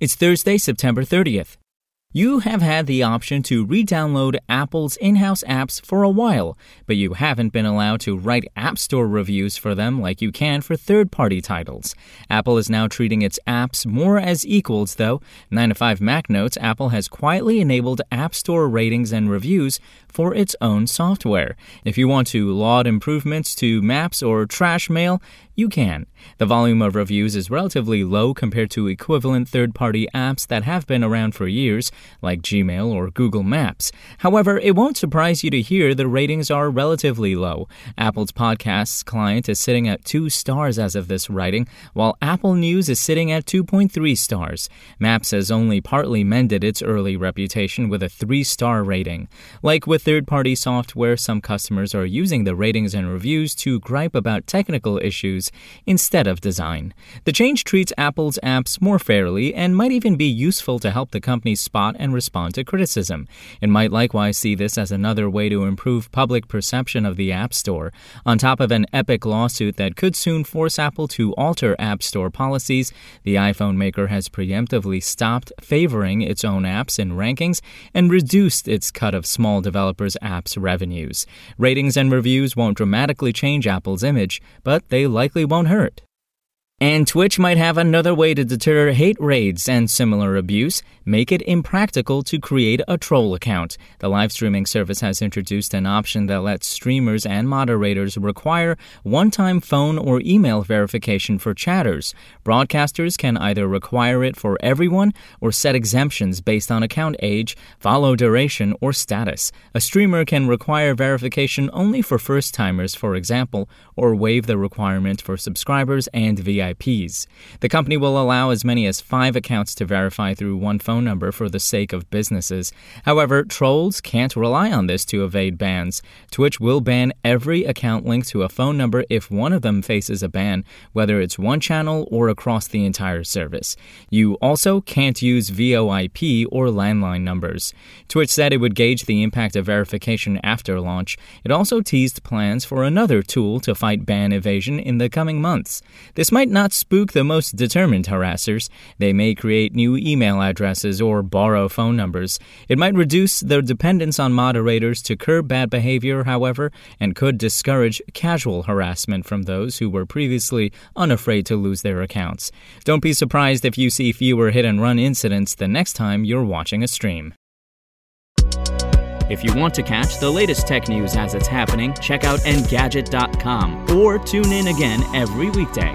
It's Thursday, September 30th. You have had the option to re download Apple's in house apps for a while, but you haven't been allowed to write App Store reviews for them like you can for third party titles. Apple is now treating its apps more as equals, though. 9 to 5 Mac notes Apple has quietly enabled App Store ratings and reviews for its own software. If you want to laud improvements to maps or trash mail, you can. The volume of reviews is relatively low compared to equivalent third party apps that have been around for years, like Gmail or Google Maps. However, it won't surprise you to hear the ratings are relatively low. Apple's Podcasts client is sitting at 2 stars as of this writing, while Apple News is sitting at 2.3 stars. Maps has only partly mended its early reputation with a 3 star rating. Like with third party software, some customers are using the ratings and reviews to gripe about technical issues instead of design. The change treats Apple's apps more fairly and might even be useful to help the company spot and respond to criticism. It might likewise see this as another way to improve public perception of the App Store. On top of an Epic lawsuit that could soon force Apple to alter App Store policies, the iPhone maker has preemptively stopped favoring its own apps in rankings and reduced its cut of small developers' apps revenues. Ratings and reviews won't dramatically change Apple's image, but they likely likely won't hurt. And Twitch might have another way to deter hate raids and similar abuse make it impractical to create a troll account. The live streaming service has introduced an option that lets streamers and moderators require one time phone or email verification for chatters. Broadcasters can either require it for everyone or set exemptions based on account age, follow duration, or status. A streamer can require verification only for first timers, for example, or waive the requirement for subscribers and VIPs. The company will allow as many as five accounts to verify through one phone number for the sake of businesses. However, trolls can't rely on this to evade bans. Twitch will ban every account linked to a phone number if one of them faces a ban, whether it's one channel or across the entire service. You also can't use VoIP or landline numbers. Twitch said it would gauge the impact of verification after launch. It also teased plans for another tool to fight ban evasion in the coming months. This might not spook the most determined harassers. They may create new email addresses or borrow phone numbers. It might reduce their dependence on moderators to curb bad behavior, however, and could discourage casual harassment from those who were previously unafraid to lose their accounts. Don't be surprised if you see fewer hit and run incidents the next time you're watching a stream. If you want to catch the latest tech news as it's happening, check out Engadget.com or tune in again every weekday.